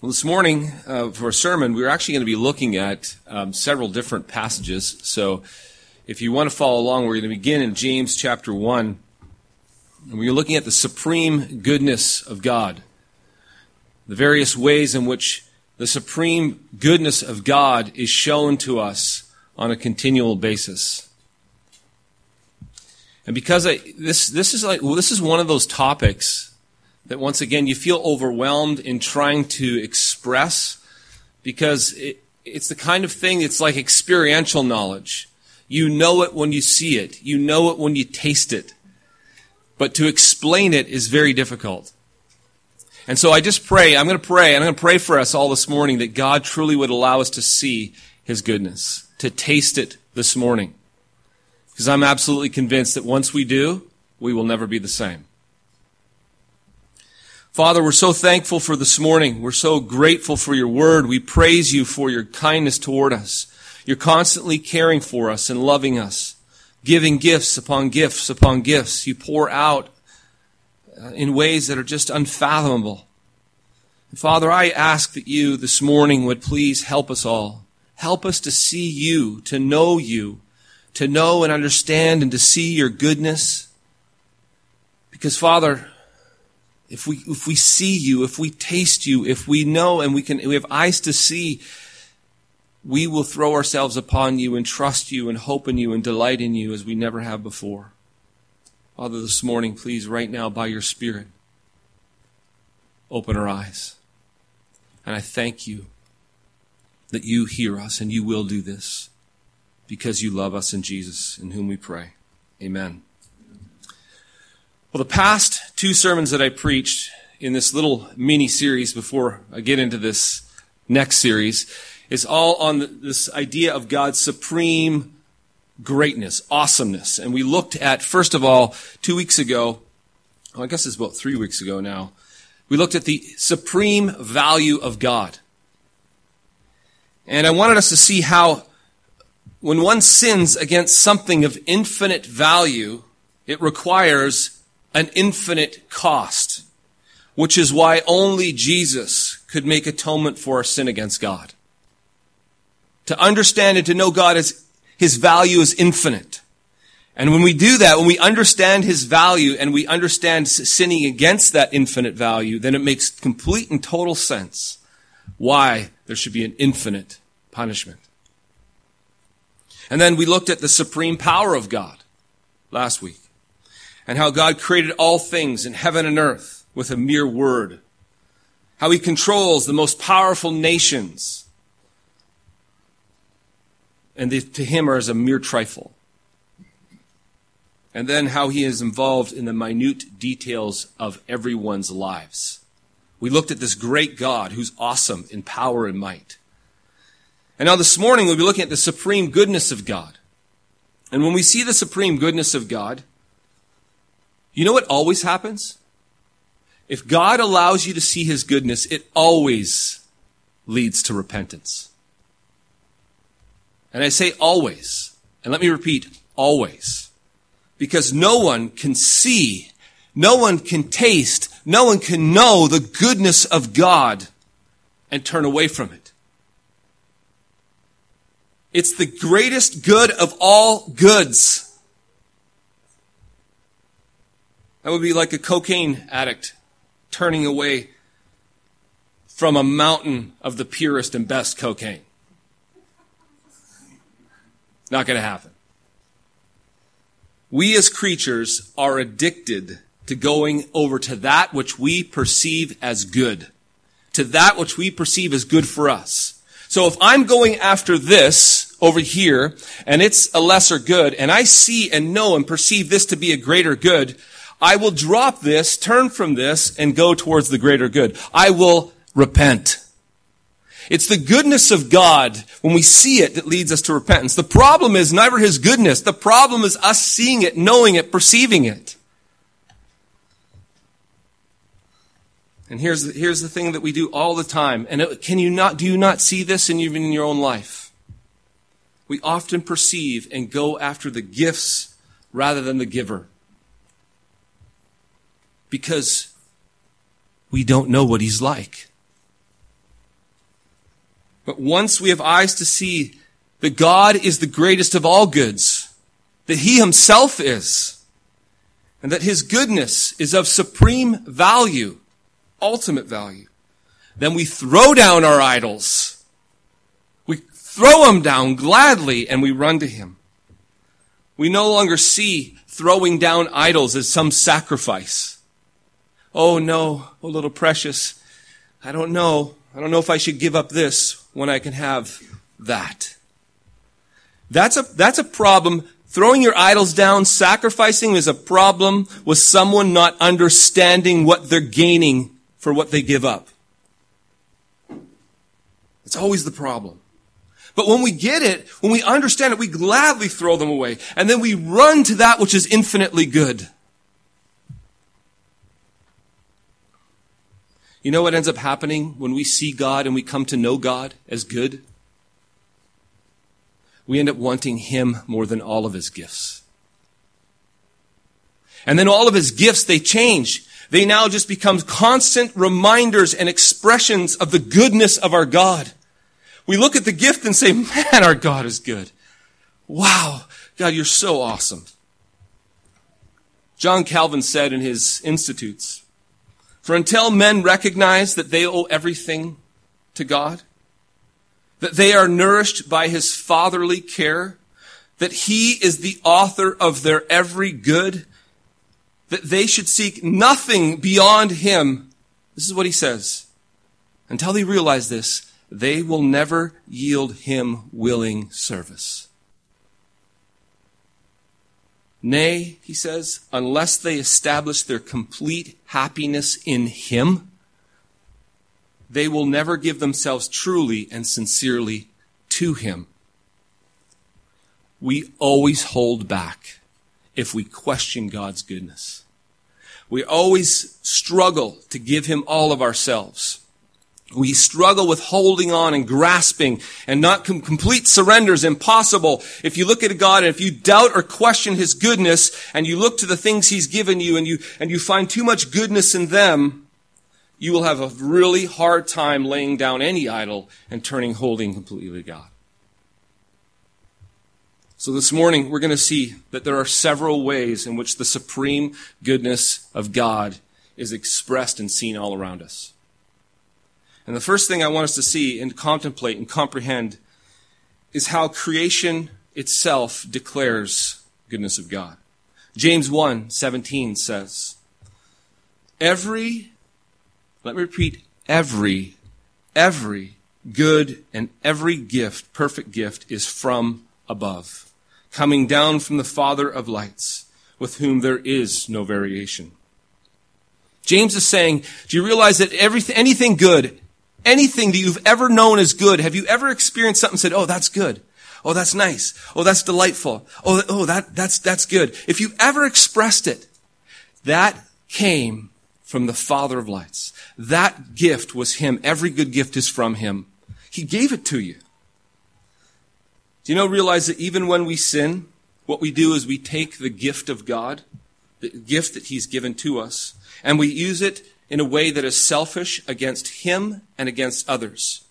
Well, this morning uh, for a sermon, we're actually going to be looking at um, several different passages. So, if you want to follow along, we're going to begin in James chapter 1. And we're looking at the supreme goodness of God, the various ways in which the supreme goodness of God is shown to us on a continual basis. And because I, this, this is like, well, this is one of those topics that once again you feel overwhelmed in trying to express because it, it's the kind of thing it's like experiential knowledge. You know it when you see it. You know it when you taste it. But to explain it is very difficult. And so I just pray, I'm going to pray, and I'm going to pray for us all this morning that God truly would allow us to see His goodness, to taste it this morning. Because I'm absolutely convinced that once we do, we will never be the same. Father, we're so thankful for this morning. We're so grateful for your word. We praise you for your kindness toward us. You're constantly caring for us and loving us, giving gifts upon gifts upon gifts. You pour out uh, in ways that are just unfathomable. Father, I ask that you this morning would please help us all. Help us to see you, to know you, to know and understand and to see your goodness. Because Father, if we, if we see you, if we taste you, if we know and we can, we have eyes to see, we will throw ourselves upon you and trust you and hope in you and delight in you as we never have before. Father, this morning, please, right now, by your Spirit, open our eyes. And I thank you that you hear us and you will do this because you love us in Jesus, in whom we pray. Amen. Well, the past two sermons that I preached in this little mini series before I get into this next series is all on this idea of God's supreme greatness, awesomeness. And we looked at, first of all, two weeks ago, well, I guess it's about three weeks ago now, we looked at the supreme value of God. And I wanted us to see how when one sins against something of infinite value, it requires an infinite cost, which is why only Jesus could make atonement for our sin against God. To understand and to know God as his value is infinite. And when we do that, when we understand his value and we understand sinning against that infinite value, then it makes complete and total sense why there should be an infinite punishment. And then we looked at the supreme power of God last week and how God created all things in heaven and earth with a mere word. How he controls the most powerful nations. And they, to him are as a mere trifle. And then how he is involved in the minute details of everyone's lives. We looked at this great God who's awesome in power and might. And now this morning we'll be looking at the supreme goodness of God. And when we see the supreme goodness of God, you know what always happens? If God allows you to see his goodness, it always leads to repentance. And I say always. And let me repeat, always. Because no one can see, no one can taste, no one can know the goodness of God and turn away from it. It's the greatest good of all goods. That would be like a cocaine addict turning away from a mountain of the purest and best cocaine. Not going to happen. We as creatures are addicted to going over to that which we perceive as good, to that which we perceive as good for us. So if I'm going after this over here and it's a lesser good and I see and know and perceive this to be a greater good, I will drop this, turn from this, and go towards the greater good. I will repent. It's the goodness of God when we see it that leads us to repentance. The problem is never His goodness. The problem is us seeing it, knowing it, perceiving it. And here's the, here's the thing that we do all the time. And it, can you not, do you not see this in, even in your own life? We often perceive and go after the gifts rather than the giver because we don't know what he's like. But once we have eyes to see that God is the greatest of all goods, that He Himself is, and that His goodness is of supreme value, ultimate value, then we throw down our idols. We throw them down gladly and we run to Him. We no longer see throwing down idols as some sacrifice. Oh no, oh little precious, I don't know. I don't know if I should give up this when I can have that. That's a, that's a problem. Throwing your idols down, sacrificing is a problem with someone not understanding what they're gaining for what they give up. It's always the problem. But when we get it, when we understand it, we gladly throw them away. And then we run to that which is infinitely good. You know what ends up happening when we see God and we come to know God as good? We end up wanting Him more than all of His gifts. And then all of His gifts, they change. They now just become constant reminders and expressions of the goodness of our God. We look at the gift and say, man, our God is good. Wow. God, you're so awesome. John Calvin said in his Institutes, for until men recognize that they owe everything to God, that they are nourished by his fatherly care, that he is the author of their every good, that they should seek nothing beyond him. This is what he says. Until they realize this, they will never yield him willing service. Nay, he says, unless they establish their complete happiness in Him, they will never give themselves truly and sincerely to Him. We always hold back if we question God's goodness. We always struggle to give Him all of ourselves. We struggle with holding on and grasping and not com- complete surrender is impossible. If you look at God and if you doubt or question His goodness and you look to the things He's given you and you, and you find too much goodness in them, you will have a really hard time laying down any idol and turning holding completely to God. So this morning we're going to see that there are several ways in which the supreme goodness of God is expressed and seen all around us. And the first thing I want us to see and contemplate and comprehend is how creation itself declares goodness of God. James 1 17 says, Every, let me repeat, every, every good and every gift, perfect gift, is from above, coming down from the Father of lights, with whom there is no variation. James is saying, do you realize that everything, anything good, anything that you've ever known as good, have you ever experienced something and said, oh, that's good? Oh, that's nice. Oh, that's delightful. Oh, oh, that, that's, that's good. If you ever expressed it, that came from the Father of lights. That gift was Him. Every good gift is from Him. He gave it to you. Do you know, realize that even when we sin, what we do is we take the gift of God, the gift that He's given to us, and we use it in a way that is selfish against him and against others.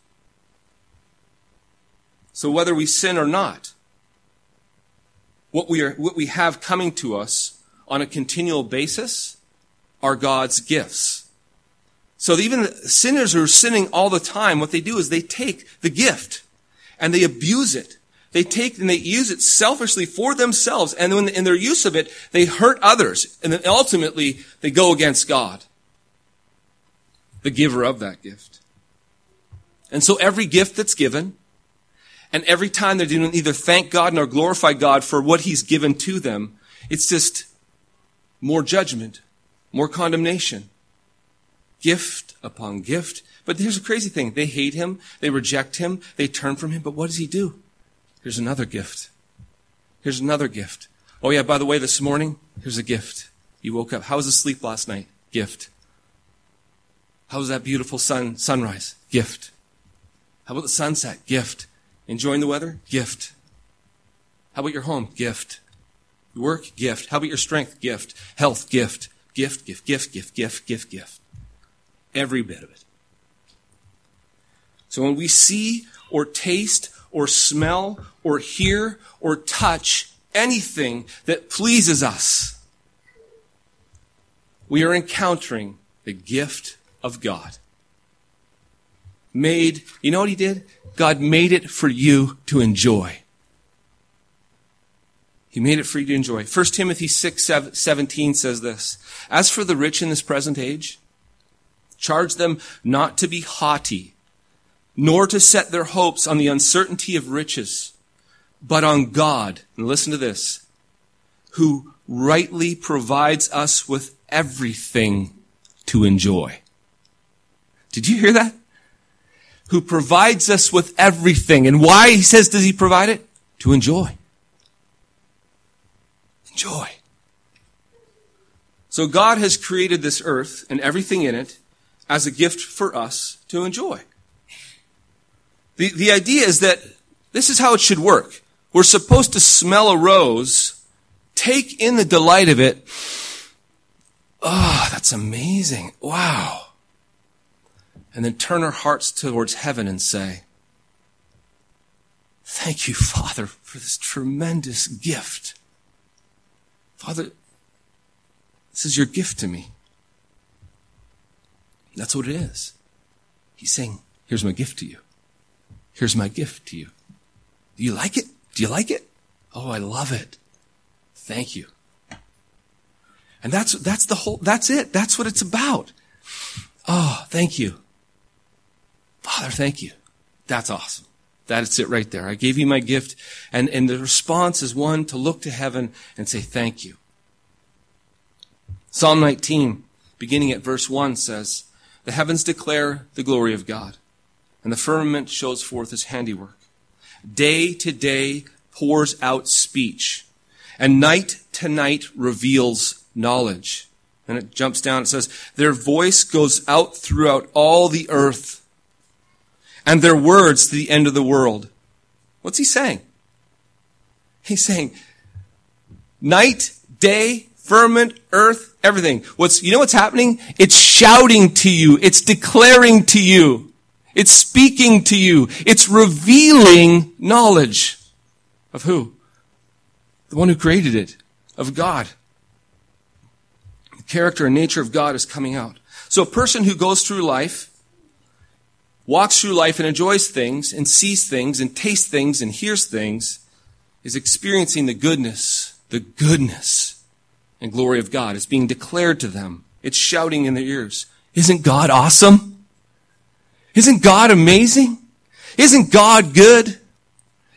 So whether we sin or not, what we, are, what we have coming to us on a continual basis are God's gifts. So even sinners who are sinning all the time, what they do is they take the gift and they abuse it. They take and they use it selfishly for themselves. And when, in their use of it, they hurt others. And then ultimately, they go against God the giver of that gift. And so every gift that's given, and every time they're doing either thank God nor glorify God for what He's given to them, it's just more judgment, more condemnation. Gift upon gift. But here's the crazy thing. They hate Him, they reject Him, they turn from Him, but what does He do? Here's another gift. Here's another gift. Oh yeah, by the way, this morning, here's a gift. You woke up. How was the sleep last night? Gift. How was that beautiful sun sunrise? Gift. How about the sunset? Gift. Enjoying the weather? Gift. How about your home? Gift. Work? Gift. How about your strength? Gift. Health? Gift. Gift, gift, gift, gift, gift, gift, gift. Every bit of it. So when we see or taste or smell or hear or touch anything that pleases us, we are encountering the gift of God. Made, you know what he did? God made it for you to enjoy. He made it for you to enjoy. 1 Timothy 6, 17 says this. As for the rich in this present age, charge them not to be haughty, nor to set their hopes on the uncertainty of riches, but on God. And listen to this. Who rightly provides us with everything to enjoy. Did you hear that? Who provides us with everything. And why, he says, does he provide it? To enjoy. Enjoy. So God has created this earth and everything in it as a gift for us to enjoy. The, the idea is that this is how it should work. We're supposed to smell a rose, take in the delight of it. Oh, that's amazing. Wow. And then turn our hearts towards heaven and say, Thank you, Father, for this tremendous gift. Father, this is your gift to me. That's what it is. He's saying, Here's my gift to you. Here's my gift to you. Do you like it? Do you like it? Oh, I love it. Thank you. And that's, that's the whole, that's it. That's what it's about. Oh, thank you. Father, thank you. That's awesome. That's it right there. I gave you my gift. And, and the response is one to look to heaven and say, thank you. Psalm 19, beginning at verse 1 says, The heavens declare the glory of God and the firmament shows forth his handiwork. Day to day pours out speech, and night to night reveals knowledge. And it jumps down, it says, Their voice goes out throughout all the earth, and their words to the end of the world. What's he saying? He's saying, night, day, firmament, earth, everything. What's, you know what's happening? It's shouting to you. It's declaring to you. It's speaking to you. It's revealing knowledge of who? The one who created it, of God. The character and nature of God is coming out. So a person who goes through life, walks through life and enjoys things and sees things and tastes things and hears things is experiencing the goodness, the goodness and glory of God. It's being declared to them. It's shouting in their ears. Isn't God awesome? Isn't God amazing? Isn't God good?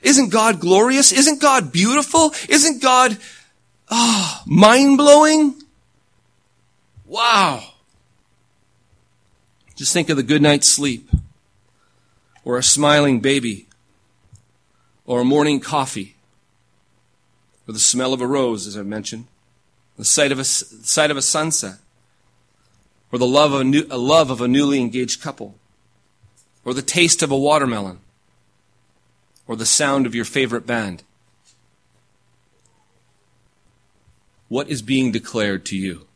Isn't God glorious? Isn't God beautiful? Isn't God ah, oh, mind blowing? Wow. Just think of the good night's sleep, or a smiling baby, or a morning coffee, or the smell of a rose, as I mentioned, the sight of a, sight of a sunset, or the love of a, new, a love of a newly engaged couple or the taste of a watermelon, or the sound of your favorite band? What is being declared to you?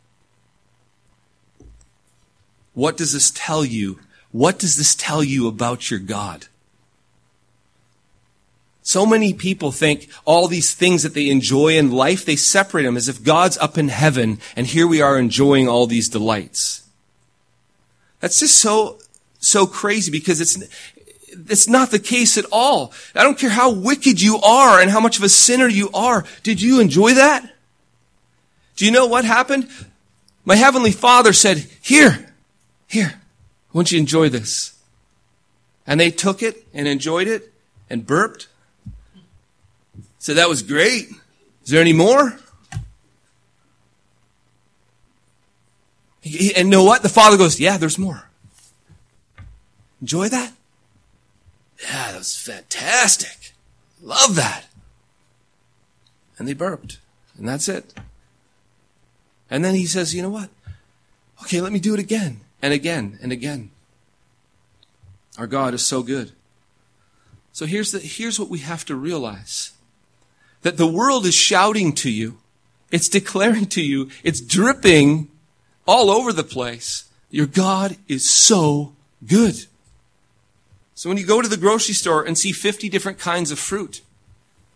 What does this tell you? What does this tell you about your God? So many people think all these things that they enjoy in life, they separate them as if God's up in heaven and here we are enjoying all these delights. That's just so so crazy because it's, it's not the case at all. I don't care how wicked you are and how much of a sinner you are. Did you enjoy that? Do you know what happened? My heavenly father said, here, here, I want you enjoy this. And they took it and enjoyed it and burped. Said that was great. Is there any more? And know what? The father goes, yeah, there's more. Enjoy that? Yeah, that was fantastic. Love that. And they burped. And that's it. And then he says, you know what? Okay, let me do it again and again and again. Our God is so good. So here's the, here's what we have to realize. That the world is shouting to you. It's declaring to you. It's dripping all over the place. Your God is so good. So when you go to the grocery store and see 50 different kinds of fruit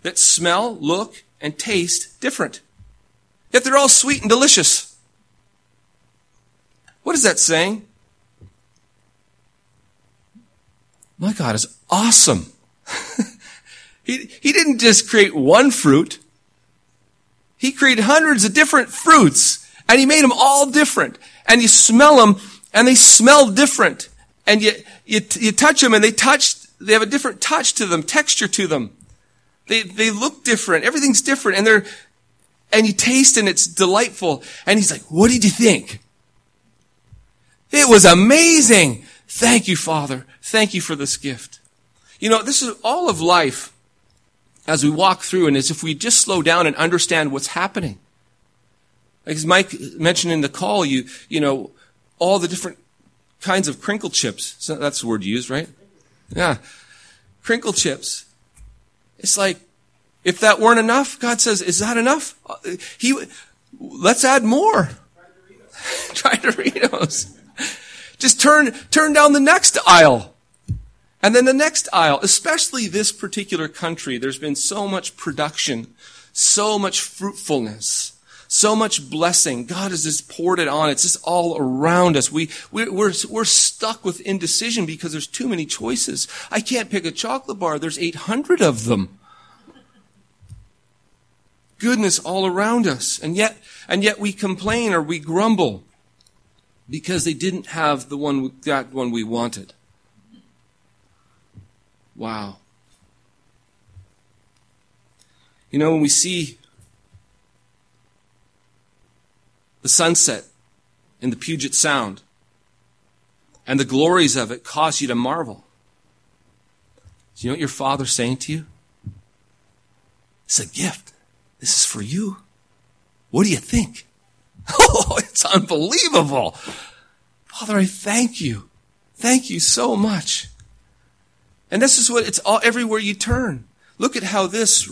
that smell, look, and taste different, yet they're all sweet and delicious. What is that saying? My God is awesome. he, he didn't just create one fruit. He created hundreds of different fruits and he made them all different. And you smell them and they smell different. And you, you, you touch them and they touch, they have a different touch to them, texture to them. They, they look different. Everything's different. And they're, and you taste and it's delightful. And he's like, what did you think? It was amazing. Thank you, Father. Thank you for this gift. You know, this is all of life as we walk through and as if we just slow down and understand what's happening. As Mike mentioned in the call, you, you know, all the different kinds of crinkle chips. So that's the word you use, right? Yeah. Crinkle chips. It's like, if that weren't enough, God says, is that enough? He, let's add more. Try Doritos. Just turn, turn down the next aisle. And then the next aisle, especially this particular country, there's been so much production, so much fruitfulness so much blessing. God has just poured it on. It's just all around us. We, we, we're, we're stuck with indecision because there's too many choices. I can't pick a chocolate bar. There's 800 of them. Goodness all around us. And yet, and yet we complain or we grumble because they didn't have the one, that one we wanted. Wow. You know, when we see the sunset in the Puget Sound and the glories of it cause you to marvel. Do you know what your father's saying to you? It's a gift. This is for you. What do you think? Oh, it's unbelievable. Father, I thank you. Thank you so much. And this is what it's all everywhere you turn. Look at how this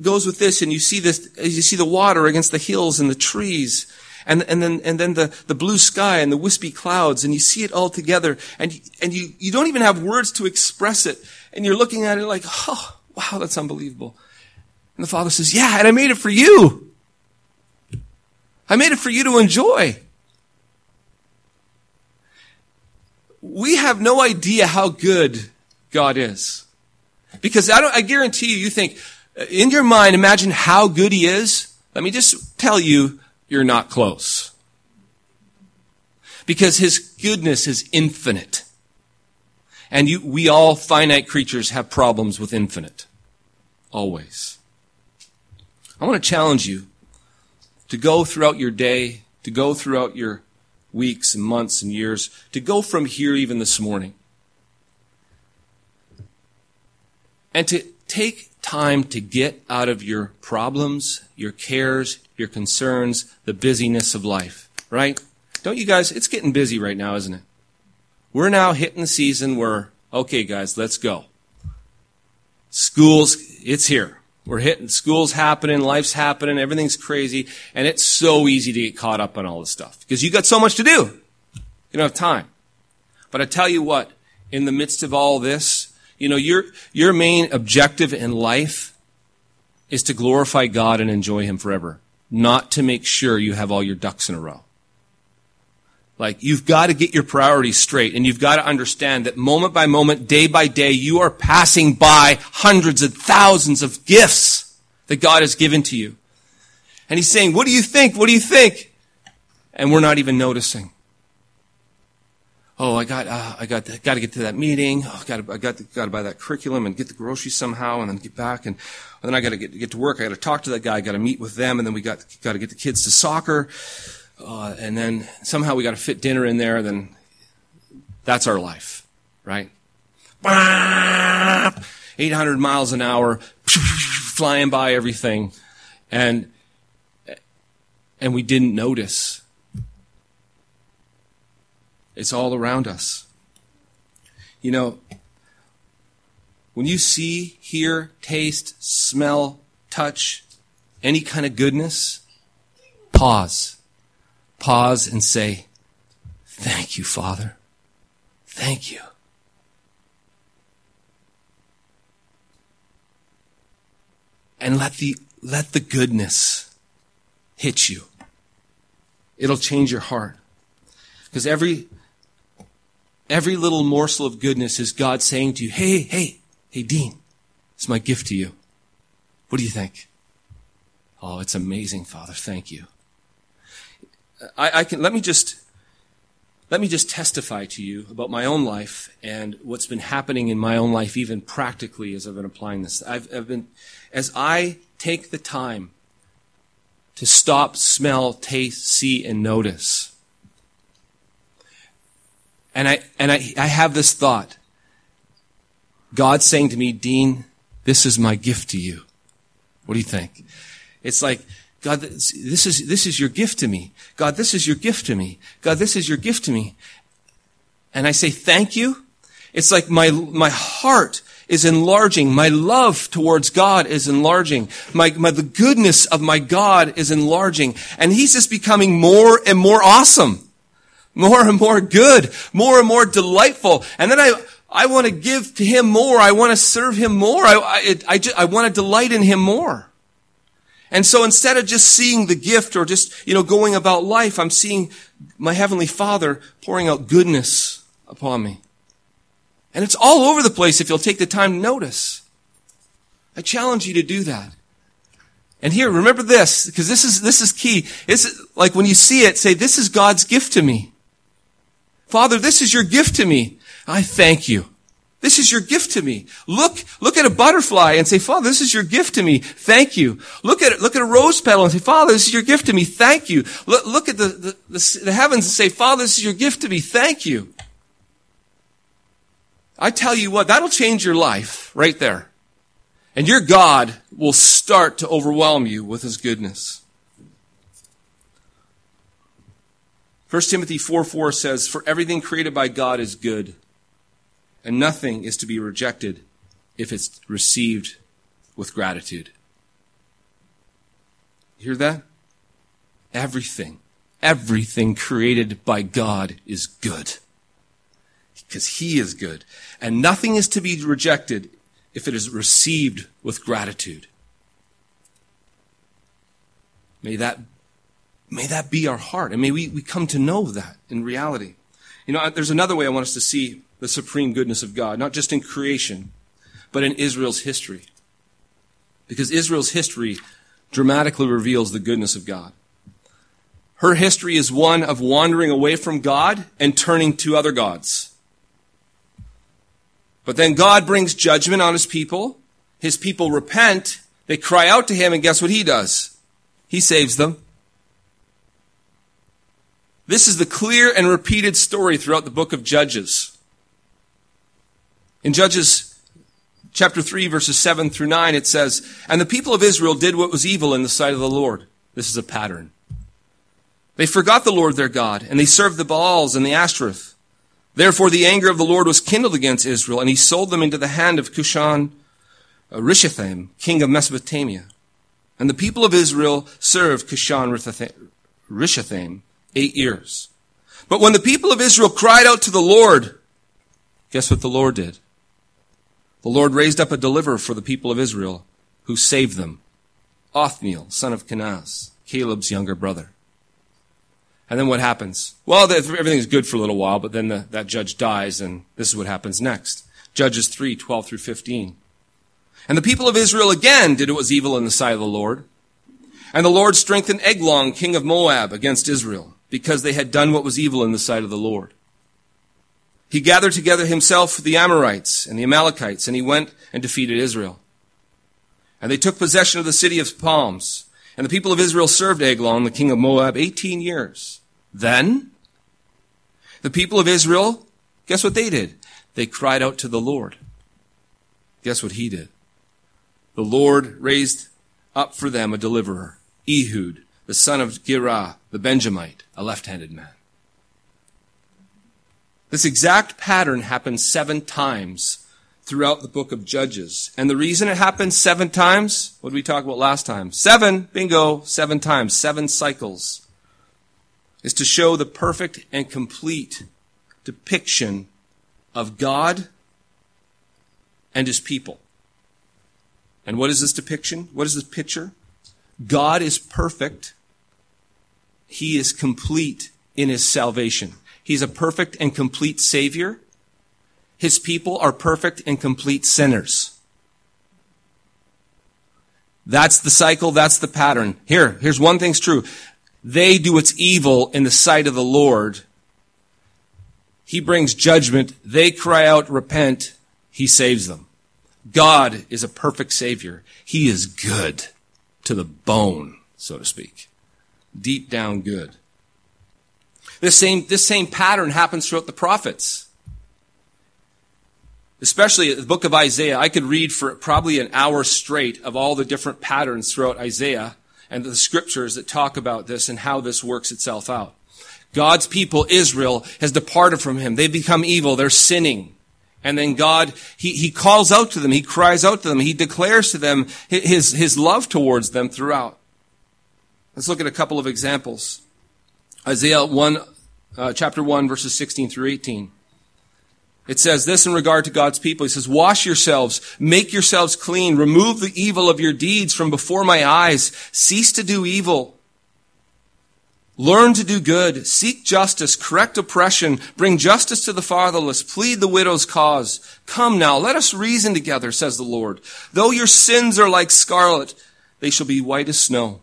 goes with this and you see this, you see the water against the hills and the trees and, and then, and then the, the blue sky and the wispy clouds and you see it all together and, and you, you don't even have words to express it. And you're looking at it like, oh, wow, that's unbelievable. And the father says, yeah, and I made it for you. I made it for you to enjoy. We have no idea how good God is. Because I I guarantee you, you think, uh, in your mind, imagine how good he is. Let me just tell you, you're not close. Because his goodness is infinite. And you, we all finite creatures have problems with infinite. Always. I want to challenge you to go throughout your day, to go throughout your weeks and months and years, to go from here even this morning. And to take time to get out of your problems, your cares, your concerns, the busyness of life, right? Don't you guys, it's getting busy right now, isn't it? We're now hitting the season where, okay guys, let's go. Schools, it's here. We're hitting, school's happening, life's happening, everything's crazy, and it's so easy to get caught up on all this stuff because you got so much to do. You don't have time. But I tell you what, in the midst of all this, you know, your, your main objective in life is to glorify God and enjoy Him forever not to make sure you have all your ducks in a row. Like, you've got to get your priorities straight and you've got to understand that moment by moment, day by day, you are passing by hundreds of thousands of gifts that God has given to you. And He's saying, what do you think? What do you think? And we're not even noticing. Oh, I got, uh, I got, got to get to that meeting. Oh, got to, I got to, got to buy that curriculum and get the groceries somehow and then get back and then I got to get, get to work. I got to talk to that guy. I got to meet with them, and then we got got to get the kids to soccer, uh, and then somehow we got to fit dinner in there. Then that's our life, right? 800 miles an hour, flying by everything, and and we didn't notice. It's all around us. You know, when you see, hear, taste, smell, touch any kind of goodness, pause pause and say, Thank you, Father. Thank you. And let the, let the goodness hit you. It'll change your heart. Because every, every little morsel of goodness is God saying to you, Hey, hey, hey, Dean, it's my gift to you. What do you think? Oh, it's amazing, Father. Thank you. I, I can, let me just, let me just testify to you about my own life and what's been happening in my own life, even practically as I've been applying this. I've, I've been, as I take the time to stop, smell, taste, see, and notice. And I, and I, I have this thought. God saying to me, Dean, this is my gift to you. What do you think? It's like, God, this is, this is your gift to me. God, this is your gift to me. God, this is your gift to me. And I say, thank you. It's like my, my heart is enlarging. My love towards God is enlarging. My, my, the goodness of my God is enlarging. And He's just becoming more and more awesome. More and more good. More and more delightful. And then I, I want to give to Him more. I want to serve Him more. I, I, I, just, I want to delight in Him more. And so instead of just seeing the gift or just, you know, going about life, I'm seeing my Heavenly Father pouring out goodness upon me. And it's all over the place if you'll take the time to notice. I challenge you to do that. And here, remember this, because this is, this is key. It's like when you see it, say, this is God's gift to me. Father, this is your gift to me. I thank you. This is your gift to me. Look, look at a butterfly and say, Father, this is your gift to me. Thank you. Look at look at a rose petal and say, Father, this is your gift to me. Thank you. Look, look at the, the, the, the heavens and say, Father, this is your gift to me. Thank you. I tell you what, that'll change your life right there. And your God will start to overwhelm you with his goodness. 1 Timothy 4 4 says, For everything created by God is good and nothing is to be rejected if it's received with gratitude. You hear that? Everything, everything created by God is good. Because He is good. And nothing is to be rejected if it is received with gratitude. May that, may that be our heart. And may we, we come to know that in reality. You know, there's another way I want us to see the supreme goodness of God, not just in creation, but in Israel's history. Because Israel's history dramatically reveals the goodness of God. Her history is one of wandering away from God and turning to other gods. But then God brings judgment on his people. His people repent. They cry out to him, and guess what he does? He saves them. This is the clear and repeated story throughout the book of Judges. In Judges chapter 3 verses 7 through 9 it says, And the people of Israel did what was evil in the sight of the Lord. This is a pattern. They forgot the Lord their God, and they served the Baals and the Ashtoreth. Therefore the anger of the Lord was kindled against Israel, and he sold them into the hand of Cushan Rishathaim, king of Mesopotamia. And the people of Israel served Cushan Rishathaim eight years. But when the people of Israel cried out to the Lord, guess what the Lord did? The Lord raised up a deliverer for the people of Israel who saved them. Othniel, son of Kenaz, Caleb's younger brother. And then what happens? Well, everything's good for a little while, but then the, that judge dies, and this is what happens next. Judges 3, 12 through 15. And the people of Israel again did what was evil in the sight of the Lord. And the Lord strengthened Eglon, king of Moab, against Israel, because they had done what was evil in the sight of the Lord. He gathered together himself the Amorites and the Amalekites, and he went and defeated Israel. And they took possession of the city of palms. And the people of Israel served Eglon, the king of Moab, 18 years. Then, the people of Israel, guess what they did? They cried out to the Lord. Guess what he did? The Lord raised up for them a deliverer, Ehud, the son of Gera, the Benjamite, a left-handed man. This exact pattern happens seven times throughout the book of Judges. And the reason it happens seven times, what did we talk about last time? Seven, bingo, seven times, seven cycles, is to show the perfect and complete depiction of God and his people. And what is this depiction? What is this picture? God is perfect. He is complete in his salvation. He's a perfect and complete Savior. His people are perfect and complete sinners. That's the cycle. That's the pattern. Here, here's one thing's true. They do what's evil in the sight of the Lord. He brings judgment. They cry out, repent. He saves them. God is a perfect Savior. He is good to the bone, so to speak. Deep down good. This same, this same pattern happens throughout the prophets. Especially the book of Isaiah. I could read for probably an hour straight of all the different patterns throughout Isaiah and the scriptures that talk about this and how this works itself out. God's people, Israel, has departed from him. They've become evil. They're sinning. And then God, he, he calls out to them. He cries out to them. He declares to them his, his love towards them throughout. Let's look at a couple of examples. Isaiah 1, uh, chapter 1, verses 16 through 18. It says this in regard to God's people. He says, wash yourselves, make yourselves clean, remove the evil of your deeds from before my eyes, cease to do evil. Learn to do good, seek justice, correct oppression, bring justice to the fatherless, plead the widow's cause. Come now, let us reason together, says the Lord. Though your sins are like scarlet, they shall be white as snow.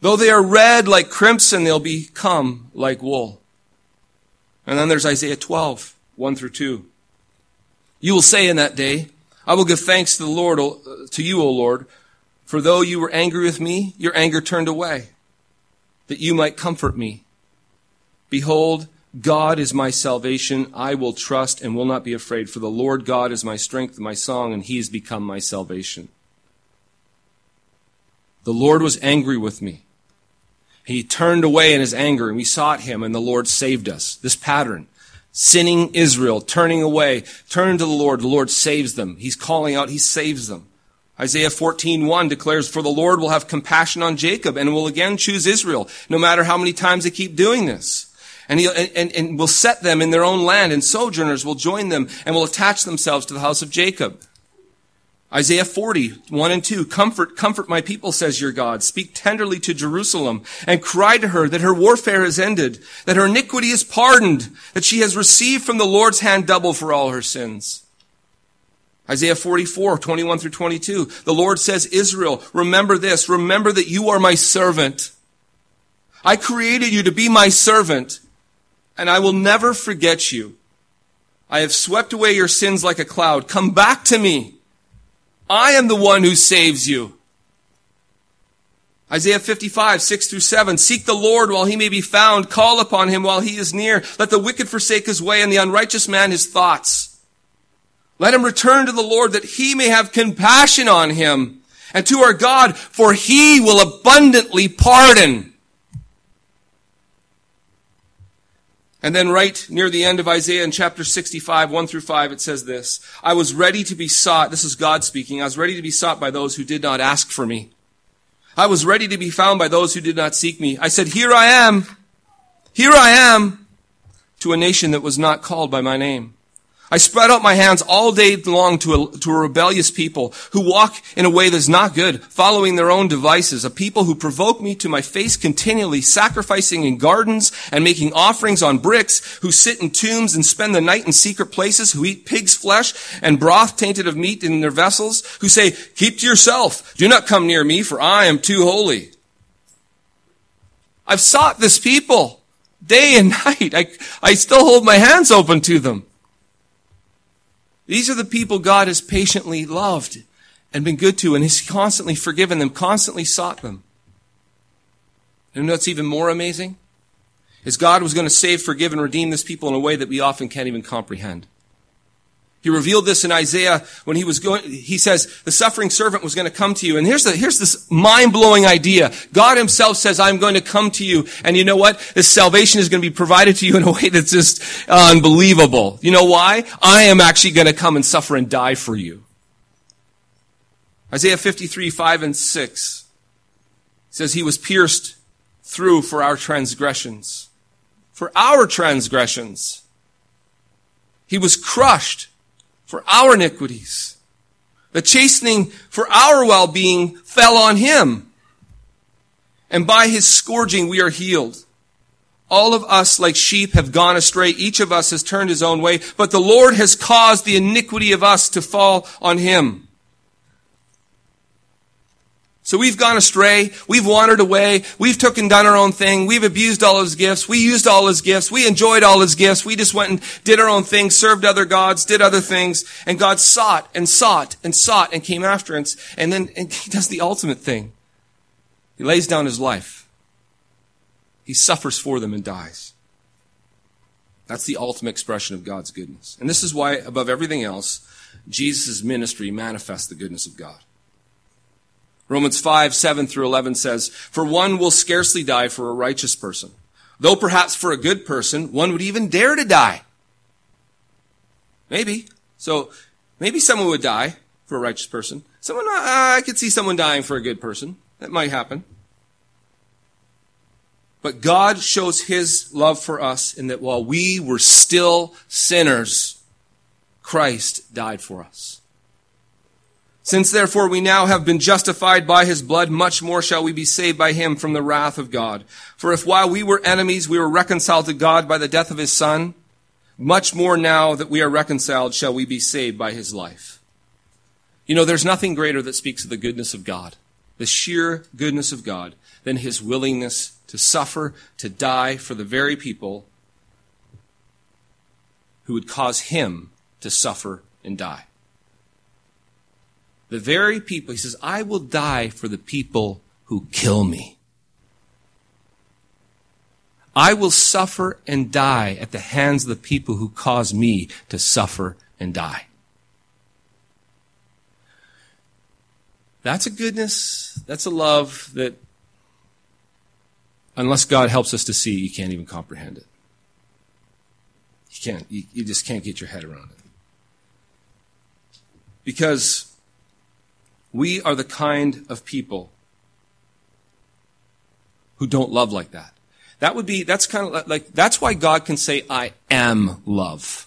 Though they are red like crimson, they'll become like wool. And then there's Isaiah 12, 1 through 2. You will say in that day, I will give thanks to the Lord, to you, O Lord, for though you were angry with me, your anger turned away, that you might comfort me. Behold, God is my salvation. I will trust and will not be afraid, for the Lord God is my strength my song, and he has become my salvation. The Lord was angry with me. He turned away in his anger and we sought him and the Lord saved us. This pattern. Sinning Israel, turning away, turn to the Lord. The Lord saves them. He's calling out. He saves them. Isaiah 14:1 declares, "For the Lord will have compassion on Jacob and will again choose Israel, no matter how many times they keep doing this. And, he, and, and will set them in their own land, and sojourners will join them and will attach themselves to the house of Jacob." Isaiah 40, 1 and 2. Comfort, comfort my people, says your God. Speak tenderly to Jerusalem and cry to her that her warfare is ended, that her iniquity is pardoned, that she has received from the Lord's hand double for all her sins. Isaiah 44, 21 through 22. The Lord says, Israel, remember this. Remember that you are my servant. I created you to be my servant, and I will never forget you. I have swept away your sins like a cloud. Come back to me. I am the one who saves you. Isaiah 55, 6 through 7. Seek the Lord while he may be found. Call upon him while he is near. Let the wicked forsake his way and the unrighteous man his thoughts. Let him return to the Lord that he may have compassion on him and to our God, for he will abundantly pardon. And then right near the end of Isaiah in chapter 65, 1 through 5, it says this, I was ready to be sought. This is God speaking. I was ready to be sought by those who did not ask for me. I was ready to be found by those who did not seek me. I said, here I am. Here I am to a nation that was not called by my name. I spread out my hands all day long to a, to a rebellious people who walk in a way that's not good, following their own devices, a people who provoke me to my face continually, sacrificing in gardens and making offerings on bricks, who sit in tombs and spend the night in secret places, who eat pig's flesh and broth tainted of meat in their vessels, who say, keep to yourself, do not come near me, for I am too holy. I've sought this people day and night. I, I still hold my hands open to them. These are the people God has patiently loved and been good to, and has constantly forgiven them, constantly sought them. And you know what's even more amazing? Is God was going to save, forgive, and redeem this people in a way that we often can't even comprehend. He revealed this in Isaiah when he was going, he says, the suffering servant was going to come to you. And here's the, here's this mind-blowing idea. God himself says, I'm going to come to you. And you know what? This salvation is going to be provided to you in a way that's just unbelievable. You know why? I am actually going to come and suffer and die for you. Isaiah 53, 5 and 6 says he was pierced through for our transgressions. For our transgressions. He was crushed for our iniquities. The chastening for our well-being fell on him. And by his scourging we are healed. All of us, like sheep, have gone astray. Each of us has turned his own way, but the Lord has caused the iniquity of us to fall on him. So we've gone astray. We've wandered away. We've took and done our own thing. We've abused all his gifts. We used all his gifts. We enjoyed all his gifts. We just went and did our own thing, served other gods, did other things. And God sought and sought and sought and came after us. And then and he does the ultimate thing. He lays down his life. He suffers for them and dies. That's the ultimate expression of God's goodness. And this is why, above everything else, Jesus' ministry manifests the goodness of God. Romans 5, 7 through 11 says, For one will scarcely die for a righteous person, though perhaps for a good person, one would even dare to die. Maybe. So, maybe someone would die for a righteous person. Someone, uh, I could see someone dying for a good person. That might happen. But God shows His love for us in that while we were still sinners, Christ died for us. Since therefore we now have been justified by his blood, much more shall we be saved by him from the wrath of God. For if while we were enemies, we were reconciled to God by the death of his son, much more now that we are reconciled shall we be saved by his life. You know, there's nothing greater that speaks of the goodness of God, the sheer goodness of God, than his willingness to suffer, to die for the very people who would cause him to suffer and die. The very people, he says, I will die for the people who kill me. I will suffer and die at the hands of the people who cause me to suffer and die. That's a goodness, that's a love that, unless God helps us to see, you can't even comprehend it. You can't, you, you just can't get your head around it. Because we are the kind of people who don't love like that. That would be, that's kind of like, that's why God can say, I am love.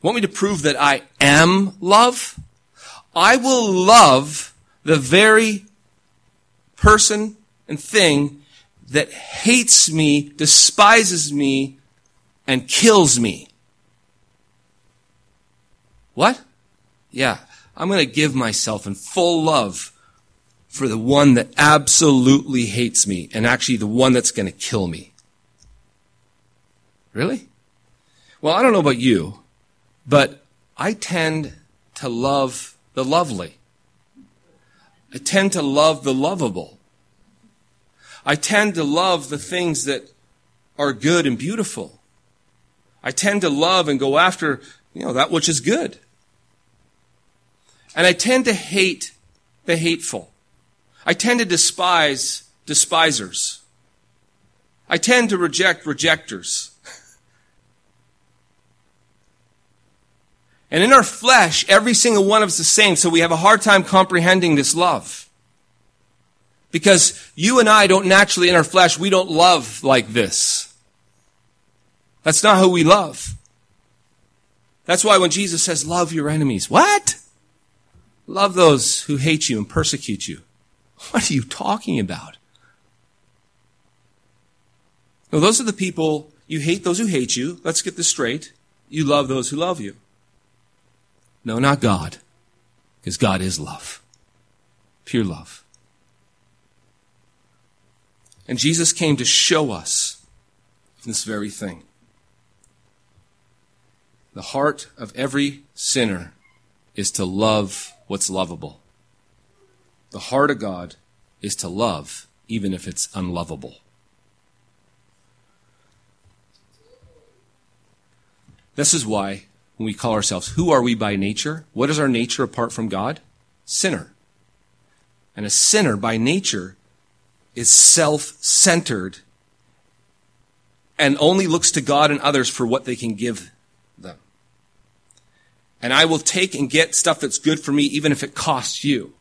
Want me to prove that I am love? I will love the very person and thing that hates me, despises me, and kills me. What? Yeah. I'm going to give myself in full love for the one that absolutely hates me and actually the one that's going to kill me. Really? Well, I don't know about you, but I tend to love the lovely. I tend to love the lovable. I tend to love the things that are good and beautiful. I tend to love and go after, you know, that which is good. And I tend to hate the hateful. I tend to despise despisers. I tend to reject rejectors. And in our flesh, every single one of us is the same, so we have a hard time comprehending this love. Because you and I don't naturally, in our flesh, we don't love like this. That's not who we love. That's why when Jesus says, love your enemies, what? Love those who hate you and persecute you. What are you talking about? No, those are the people, you hate those who hate you. Let's get this straight. You love those who love you. No, not God. Because God is love. Pure love. And Jesus came to show us this very thing. The heart of every sinner is to love what's lovable. The heart of God is to love, even if it's unlovable. This is why, when we call ourselves, who are we by nature? What is our nature apart from God? Sinner. And a sinner by nature is self centered and only looks to God and others for what they can give and I will take and get stuff that's good for me even if it costs you.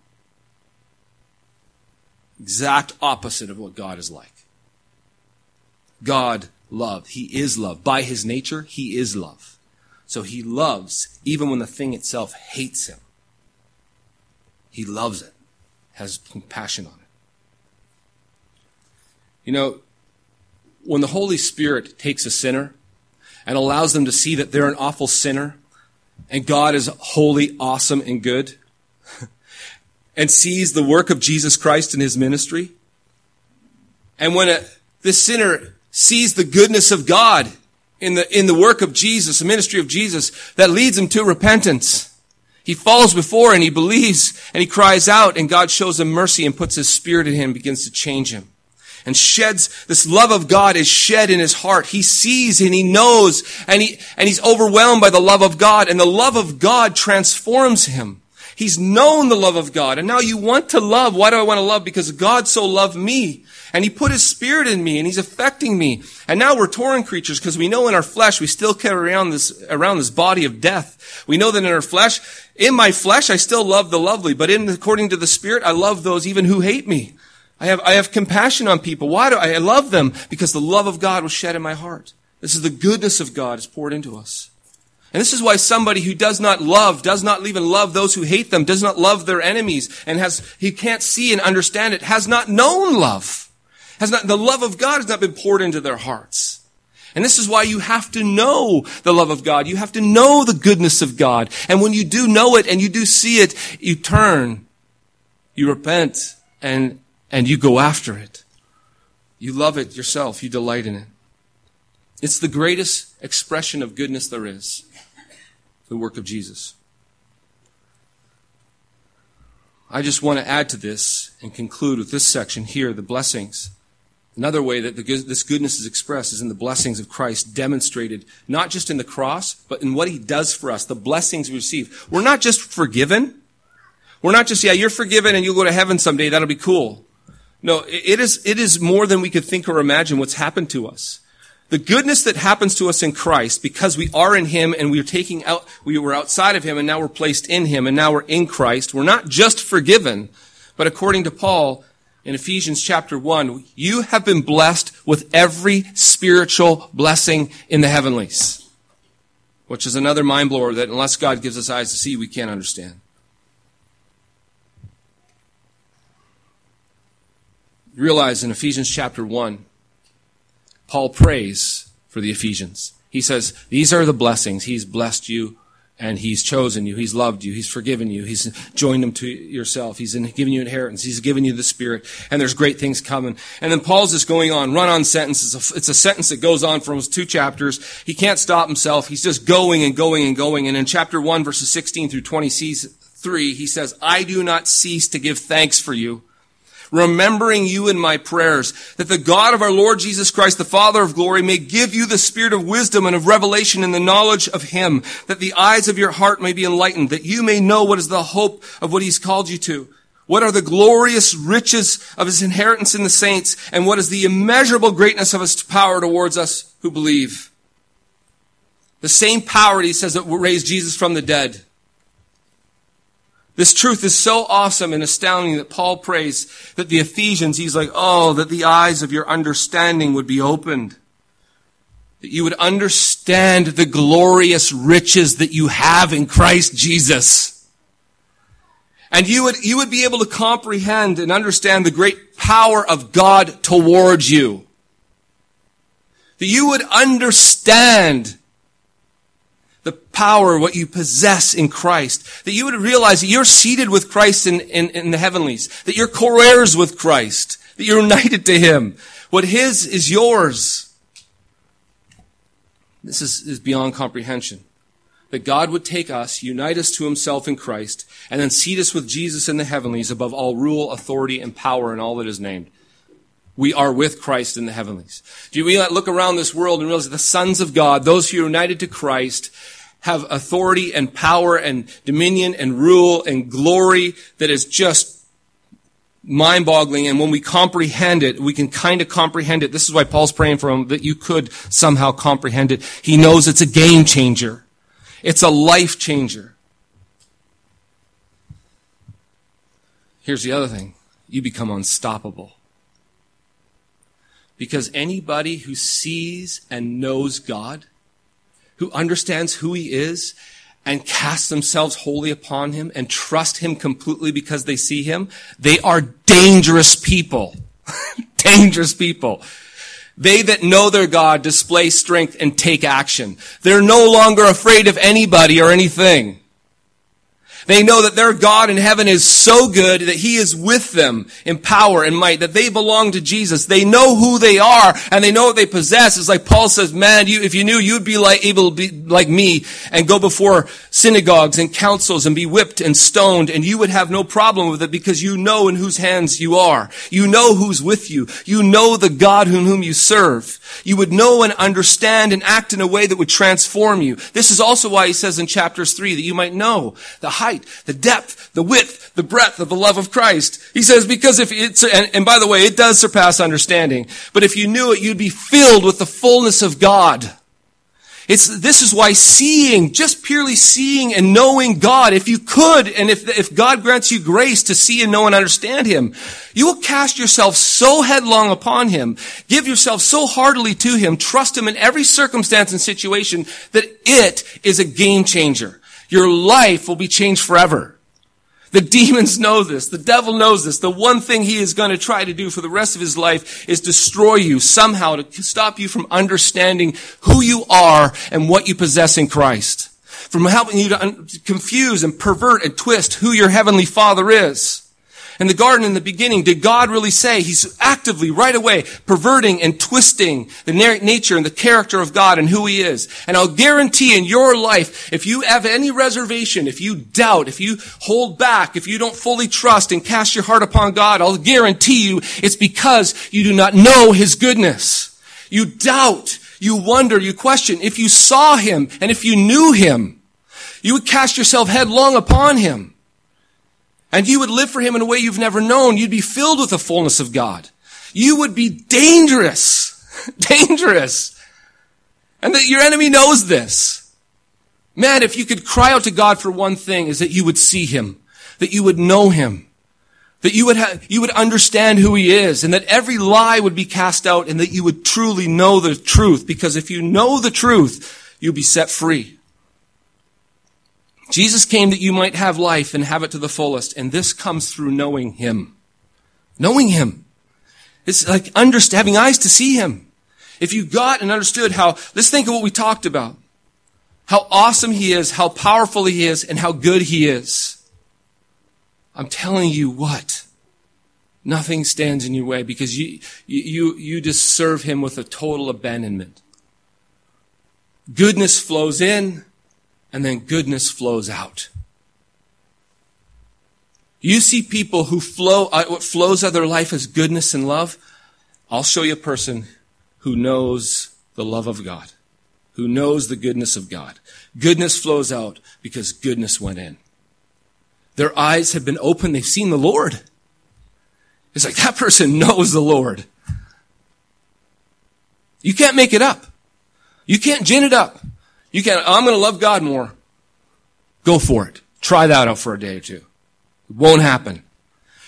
Exact opposite of what God is like. God love. He is love. By his nature, he is love. So he loves even when the thing itself hates him. He loves it, has compassion on it. You know, when the Holy Spirit takes a sinner and allows them to see that they're an awful sinner and God is holy, awesome, and good, and sees the work of Jesus Christ in his ministry, and when a, sinner sees the goodness of God in the, in the work of Jesus, the ministry of Jesus, that leads him to repentance. He falls before and he believes and he cries out and God shows him mercy and puts his spirit in him, begins to change him. And sheds, this love of God is shed in his heart. He sees and he knows and he, and he's overwhelmed by the love of God and the love of God transforms him. He's known the love of God and now you want to love. Why do I want to love? Because God so loved me and he put his spirit in me and he's affecting me. And now we're torn creatures because we know in our flesh we still carry around this, around this body of death. We know that in our flesh, in my flesh I still love the lovely, but in, according to the spirit, I love those even who hate me. I have, I have compassion on people. Why do I, I love them? Because the love of God was shed in my heart. This is the goodness of God is poured into us. And this is why somebody who does not love, does not even love those who hate them, does not love their enemies, and has, he can't see and understand it, has not known love has not, the love of God has not been poured into their hearts. And this is why you have to know the love of God. You have to know the goodness of God. And when you do know it and you do see it, you turn, you repent, and, and you go after it. You love it yourself. You delight in it. It's the greatest expression of goodness there is. The work of Jesus. I just want to add to this and conclude with this section here, the blessings. Another way that the, this goodness is expressed is in the blessings of Christ demonstrated, not just in the cross, but in what he does for us, the blessings we receive. We're not just forgiven. We're not just, yeah, you're forgiven and you'll go to heaven someday. That'll be cool. No, it is, it is more than we could think or imagine what's happened to us. The goodness that happens to us in Christ because we are in Him and we are taking out, we were outside of Him and now we're placed in Him and now we're in Christ. We're not just forgiven, but according to Paul, in Ephesians chapter 1, you have been blessed with every spiritual blessing in the heavenlies. Which is another mind blower that unless God gives us eyes to see, we can't understand. Realize in Ephesians chapter 1, Paul prays for the Ephesians. He says, These are the blessings. He's blessed you and he's chosen you. He's loved you. He's forgiven you. He's joined them to yourself. He's given you inheritance. He's given you the Spirit. And there's great things coming. And then Paul's just going on, run on sentences. It's a, sentence that goes on for almost two chapters. He can't stop himself. He's just going and going and going. And in chapter 1, verses 16 through 23, he says, I do not cease to give thanks for you remembering you in my prayers, that the God of our Lord Jesus Christ, the Father of glory, may give you the spirit of wisdom and of revelation in the knowledge of him, that the eyes of your heart may be enlightened, that you may know what is the hope of what he's called you to. What are the glorious riches of his inheritance in the saints, and what is the immeasurable greatness of his power towards us who believe? The same power, he says, that raised Jesus from the dead this truth is so awesome and astounding that Paul prays that the Ephesians, he's like, oh, that the eyes of your understanding would be opened. That you would understand the glorious riches that you have in Christ Jesus. And you would, you would be able to comprehend and understand the great power of God towards you. That you would understand the power, what you possess in Christ. That you would realize that you're seated with Christ in, in, in the heavenlies. That you're co-heirs with Christ. That you're united to Him. What His is yours. This is, is beyond comprehension. That God would take us, unite us to Himself in Christ, and then seat us with Jesus in the heavenlies above all rule, authority, and power and all that is named we are with Christ in the heavenlies. Do we look around this world and realize that the sons of God, those who are united to Christ, have authority and power and dominion and rule and glory that is just mind boggling. And when we comprehend it, we can kind of comprehend it. This is why Paul's praying for him that you could somehow comprehend it. He knows it's a game changer. It's a life changer. Here's the other thing. You become unstoppable. Because anybody who sees and knows God, who understands who he is, and cast themselves wholly upon him and trust him completely because they see him, they are dangerous people. dangerous people. They that know their God display strength and take action. They're no longer afraid of anybody or anything. They know that their God in heaven is so good that He is with them in power and might, that they belong to Jesus. They know who they are and they know what they possess. It's like Paul says, man, you, if you knew, you'd be like, able to be like me and go before synagogues and councils and be whipped and stoned and you would have no problem with it because you know in whose hands you are. You know who's with you. You know the God whom, whom you serve. You would know and understand and act in a way that would transform you. This is also why he says in chapters three that you might know the height height, the depth, the width, the breadth of the love of Christ. He says, because if it's, and, and by the way, it does surpass understanding, but if you knew it, you'd be filled with the fullness of God. It's, this is why seeing, just purely seeing and knowing God, if you could, and if, if God grants you grace to see and know and understand Him, you will cast yourself so headlong upon Him, give yourself so heartily to Him, trust Him in every circumstance and situation that it is a game changer. Your life will be changed forever. The demons know this. The devil knows this. The one thing he is going to try to do for the rest of his life is destroy you somehow to stop you from understanding who you are and what you possess in Christ. From helping you to confuse and pervert and twist who your heavenly father is in the garden in the beginning, did God really say he's actively, right away, perverting and twisting the nature and the character of God and who he is? And I'll guarantee in your life, if you have any reservation, if you doubt, if you hold back, if you don't fully trust and cast your heart upon God, I'll guarantee you it's because you do not know his goodness. You doubt, you wonder, you question. If you saw him and if you knew him, you would cast yourself headlong upon him. And you would live for him in a way you've never known. You'd be filled with the fullness of God. You would be dangerous. dangerous. And that your enemy knows this. Man, if you could cry out to God for one thing is that you would see him, that you would know him, that you would have, you would understand who he is and that every lie would be cast out and that you would truly know the truth because if you know the truth, you'll be set free. Jesus came that you might have life and have it to the fullest. And this comes through knowing Him. Knowing Him. It's like understand, having eyes to see Him. If you got and understood how, let's think of what we talked about. How awesome He is, how powerful He is, and how good He is. I'm telling you what. Nothing stands in your way because you, you, you just serve Him with a total abandonment. Goodness flows in, and then goodness flows out. You see people who flow, uh, what flows out of their life is goodness and love. I'll show you a person who knows the love of God, who knows the goodness of God. Goodness flows out because goodness went in. Their eyes have been opened. They've seen the Lord. It's like that person knows the Lord. You can't make it up. You can't gin it up. You can't, I'm going to love God more. Go for it. Try that out for a day or two. It won't happen.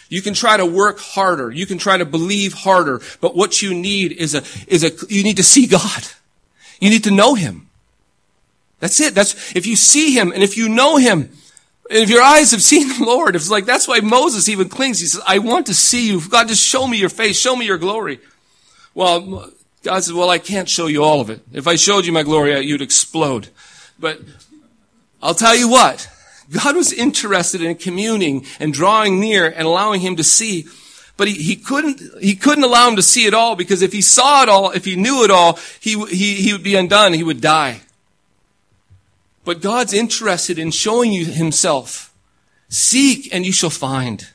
You can try to work harder. You can try to believe harder. But what you need is a, is a, you need to see God. You need to know Him. That's it. That's, if you see Him and if you know Him, and if your eyes have seen the Lord, it's like, that's why Moses even clings. He says, I want to see you. God, just show me your face. Show me your glory. Well, God says, well, I can't show you all of it. If I showed you my glory, you'd explode. But I'll tell you what, God was interested in communing and drawing near and allowing him to see. But he, he couldn't, he couldn't allow him to see it all because if he saw it all, if he knew it all, he, he, he would be undone. He would die. But God's interested in showing you himself. Seek and you shall find.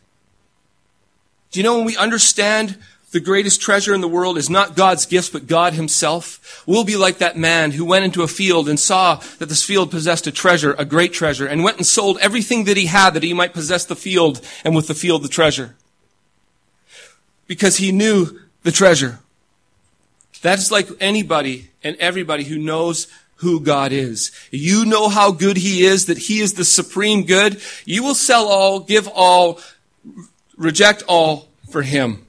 Do you know when we understand the greatest treasure in the world is not God's gifts, but God himself. We'll be like that man who went into a field and saw that this field possessed a treasure, a great treasure, and went and sold everything that he had that he might possess the field and with the field the treasure. Because he knew the treasure. That's like anybody and everybody who knows who God is. You know how good he is, that he is the supreme good. You will sell all, give all, reject all for him.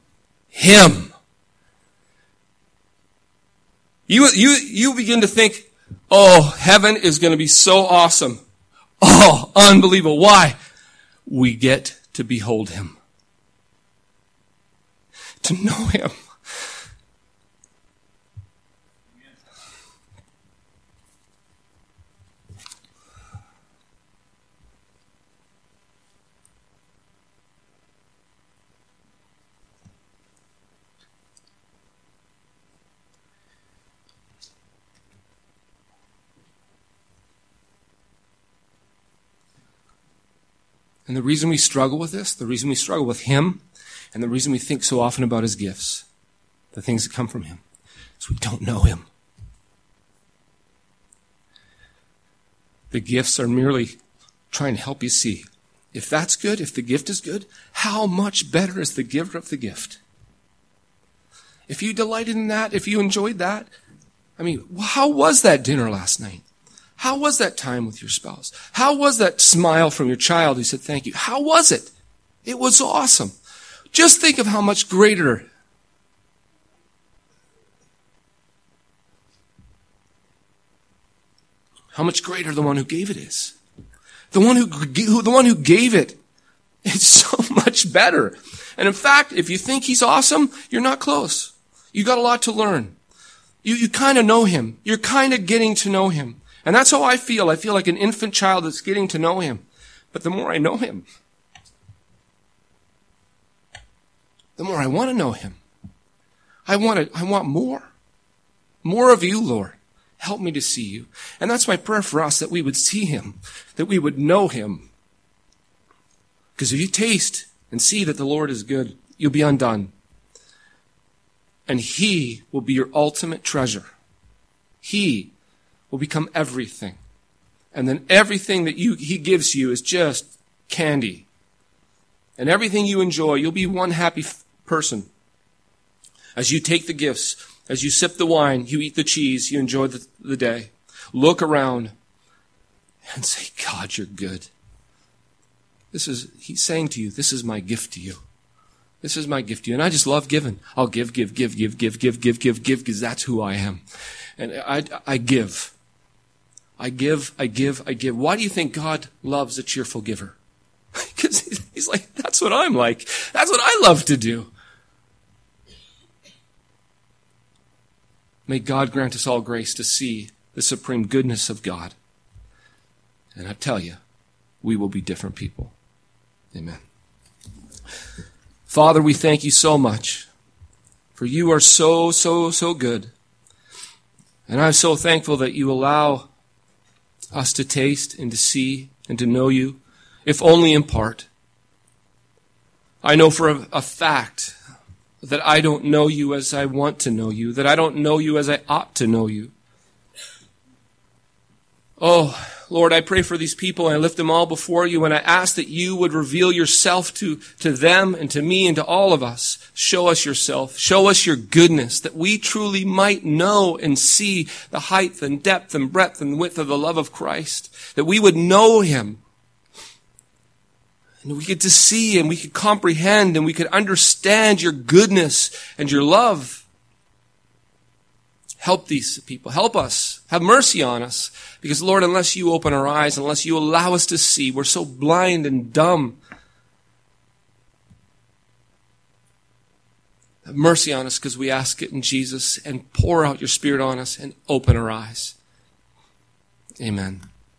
Him. You, you, you begin to think, oh, heaven is going to be so awesome. Oh, unbelievable. Why? We get to behold him. To know him. And the reason we struggle with this, the reason we struggle with Him, and the reason we think so often about His gifts, the things that come from Him, is we don't know Him. The gifts are merely trying to help you see. If that's good, if the gift is good, how much better is the giver of the gift? If you delighted in that, if you enjoyed that, I mean, how was that dinner last night? How was that time with your spouse? How was that smile from your child who said thank you? How was it? It was awesome. Just think of how much greater how much greater the one who gave it is. The one who, the one who gave it is so much better. And in fact, if you think he's awesome, you're not close. You got a lot to learn. You, you kind of know him. You're kind of getting to know him. And that's how I feel. I feel like an infant child that's getting to know him. But the more I know him, the more I want to know him. I want to, I want more. More of you, Lord. Help me to see you. And that's my prayer for us, that we would see him, that we would know him. Because if you taste and see that the Lord is good, you'll be undone. And he will be your ultimate treasure. He will become everything. And then everything that you, he gives you is just candy. And everything you enjoy, you'll be one happy f- person. As you take the gifts, as you sip the wine, you eat the cheese, you enjoy the, the day. Look around and say, God, you're good. This is, he's saying to you, this is my gift to you. This is my gift to you. And I just love giving. I'll give, give, give, give, give, give, give, give, give, because that's who I am. And I, I give. I give, I give, I give. Why do you think God loves a cheerful giver? Because he's like, that's what I'm like. That's what I love to do. May God grant us all grace to see the supreme goodness of God. And I tell you, we will be different people. Amen. Father, we thank you so much, for you are so, so, so good. And I'm so thankful that you allow us to taste and to see and to know you, if only in part. I know for a, a, fact that I don't know you as I want to know you, that I don't know you as I ought to know you. Oh, Lord, I pray for these people and I lift them all before you and I ask that you would reveal yourself to, to them and to me and to all of us. Show us yourself. Show us your goodness that we truly might know and see the height and depth and breadth and width of the love of Christ. That we would know him. And we get to see and we could comprehend and we could understand your goodness and your love. Help these people. Help us. Have mercy on us. Because Lord, unless you open our eyes, unless you allow us to see, we're so blind and dumb. Have mercy on us because we ask it in Jesus and pour out your spirit on us and open our eyes. Amen.